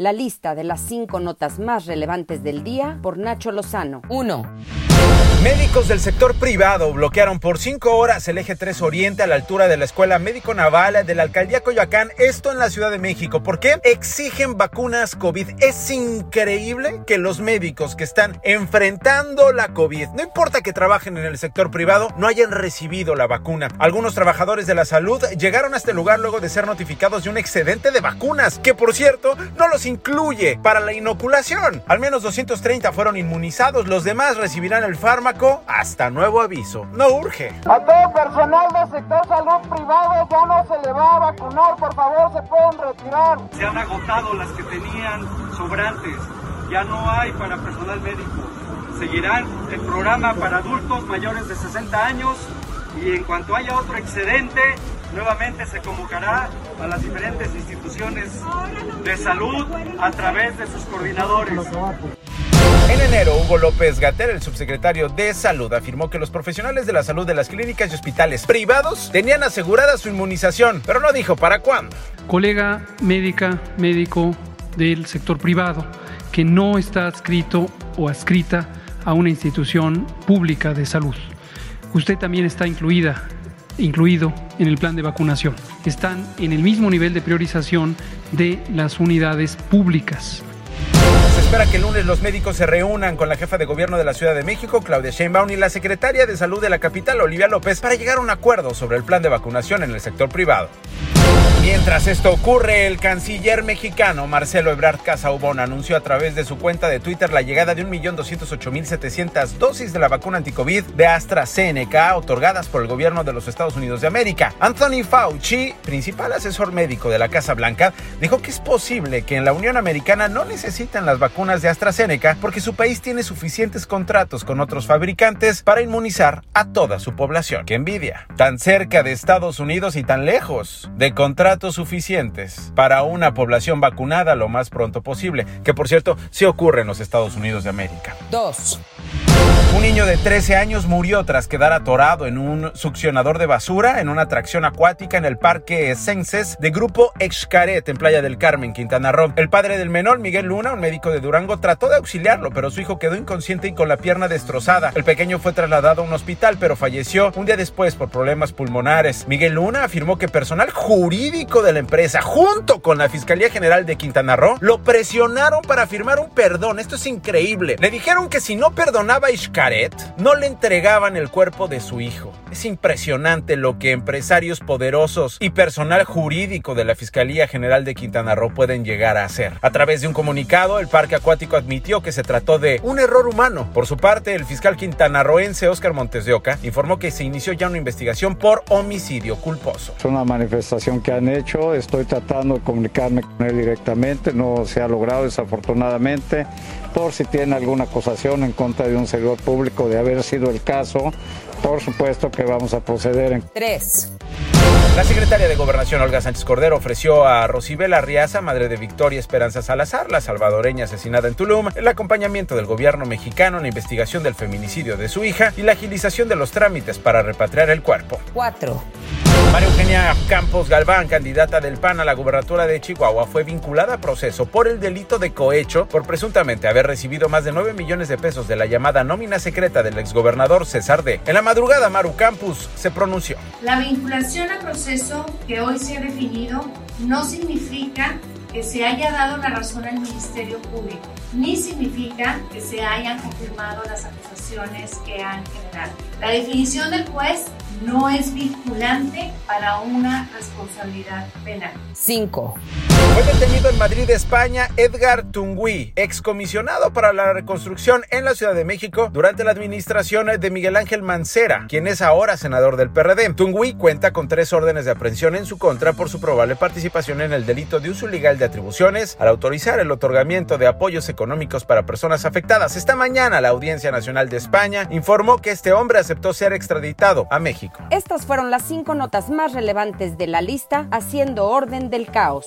La lista de las cinco notas más relevantes del día por Nacho Lozano. 1. Médicos del sector privado bloquearon por cinco horas el eje 3 Oriente a la altura de la Escuela Médico Naval de la Alcaldía Coyoacán, esto en la Ciudad de México. ¿Por qué? Exigen vacunas COVID. Es increíble que los médicos que están enfrentando la COVID, no importa que trabajen en el sector privado, no hayan recibido la vacuna. Algunos trabajadores de la salud llegaron a este lugar luego de ser notificados de un excedente de vacunas, que por cierto no los incluye para la inoculación. Al menos 230 fueron inmunizados, los demás recibirán el fármaco hasta nuevo aviso. No urge. A todo personal del sector salud privado ya no se le va a vacunar, por favor se pueden retirar. Se han agotado las que tenían sobrantes, ya no hay para personal médico. Seguirán el programa para adultos mayores de 60 años y en cuanto haya otro excedente, nuevamente se convocará a las diferentes instituciones de salud a través de sus coordinadores. En enero, Hugo López Gater, el subsecretario de Salud, afirmó que los profesionales de la salud de las clínicas y hospitales privados tenían asegurada su inmunización, pero no dijo para cuándo. Colega médica, médico del sector privado, que no está adscrito o adscrita a una institución pública de salud. Usted también está incluida, incluido en el plan de vacunación. Están en el mismo nivel de priorización de las unidades públicas espera que el lunes los médicos se reúnan con la jefa de gobierno de la Ciudad de México, Claudia Sheinbaum, y la secretaria de Salud de la capital, Olivia López, para llegar a un acuerdo sobre el plan de vacunación en el sector privado. Mientras esto ocurre, el canciller mexicano Marcelo Ebrard Casaubon anunció a través de su cuenta de Twitter la llegada de 1.208.700 dosis de la vacuna anticovid de AstraZeneca otorgadas por el gobierno de los Estados Unidos de América. Anthony Fauci, principal asesor médico de la Casa Blanca, dijo que es posible que en la Unión Americana no necesiten las vacunas de AstraZeneca porque su país tiene suficientes contratos con otros fabricantes para inmunizar a toda su población. ¡Qué envidia! Tan cerca de Estados Unidos y tan lejos de contratos suficientes para una población vacunada lo más pronto posible, que por cierto sí ocurre en los Estados Unidos de América. 2. Un niño de 13 años murió tras quedar atorado en un succionador de basura en una atracción acuática en el parque Senses de Grupo Excaret en Playa del Carmen, Quintana Roo. El padre del menor, Miguel Luna, un médico de Durango, trató de auxiliarlo, pero su hijo quedó inconsciente y con la pierna destrozada. El pequeño fue trasladado a un hospital, pero falleció un día después por problemas pulmonares. Miguel Luna afirmó que personal jurídico de la empresa, junto con la Fiscalía General de Quintana Roo, lo presionaron para firmar un perdón. Esto es increíble. Le dijeron que si no perdonaba a no le entregaban el cuerpo de su hijo. Es impresionante lo que empresarios poderosos y personal jurídico de la Fiscalía General de Quintana Roo pueden llegar a hacer. A través de un comunicado, el parque acuático admitió que se trató de un error humano. Por su parte, el fiscal quintanarroense Oscar Montes de Oca informó que se inició ya una investigación por homicidio culposo. Es una manifestación que han hecho, estoy tratando de comunicarme con él directamente, no se ha logrado desafortunadamente por si tiene alguna acusación en contra de un servidor público de haber sido el caso, por supuesto que vamos a proceder en... 3. La secretaria de Gobernación Olga Sánchez Cordero ofreció a Rosibela Riaza, madre de Victoria Esperanza Salazar, la salvadoreña asesinada en Tulum, el acompañamiento del gobierno mexicano en la investigación del feminicidio de su hija y la agilización de los trámites para repatriar el cuerpo. 4. María Eugenia Campos Galván, candidata del PAN a la gubernatura de Chihuahua, fue vinculada a proceso por el delito de cohecho por presuntamente haber recibido más de 9 millones de pesos de la llamada nómina secreta del exgobernador César D. En la madrugada, Maru Campos se pronunció. La vinculación a proceso que hoy se ha definido no significa que se haya dado la razón al Ministerio Público, ni significa que se hayan confirmado las acusaciones que han generado. La definición del juez no es vinculante para una responsabilidad penal. 5. Fue detenido en Madrid, España, Edgar Tungui, excomisionado para la reconstrucción en la Ciudad de México durante la administración de Miguel Ángel Mancera, quien es ahora senador del PRD. Tungui cuenta con tres órdenes de aprehensión en su contra por su probable participación en el delito de uso ilegal de atribuciones al autorizar el otorgamiento de apoyos económicos para personas afectadas. Esta mañana la Audiencia Nacional de España informó que este hombre aceptó ser extraditado a México. Estas fueron las cinco notas más relevantes de la lista, haciendo orden del caos.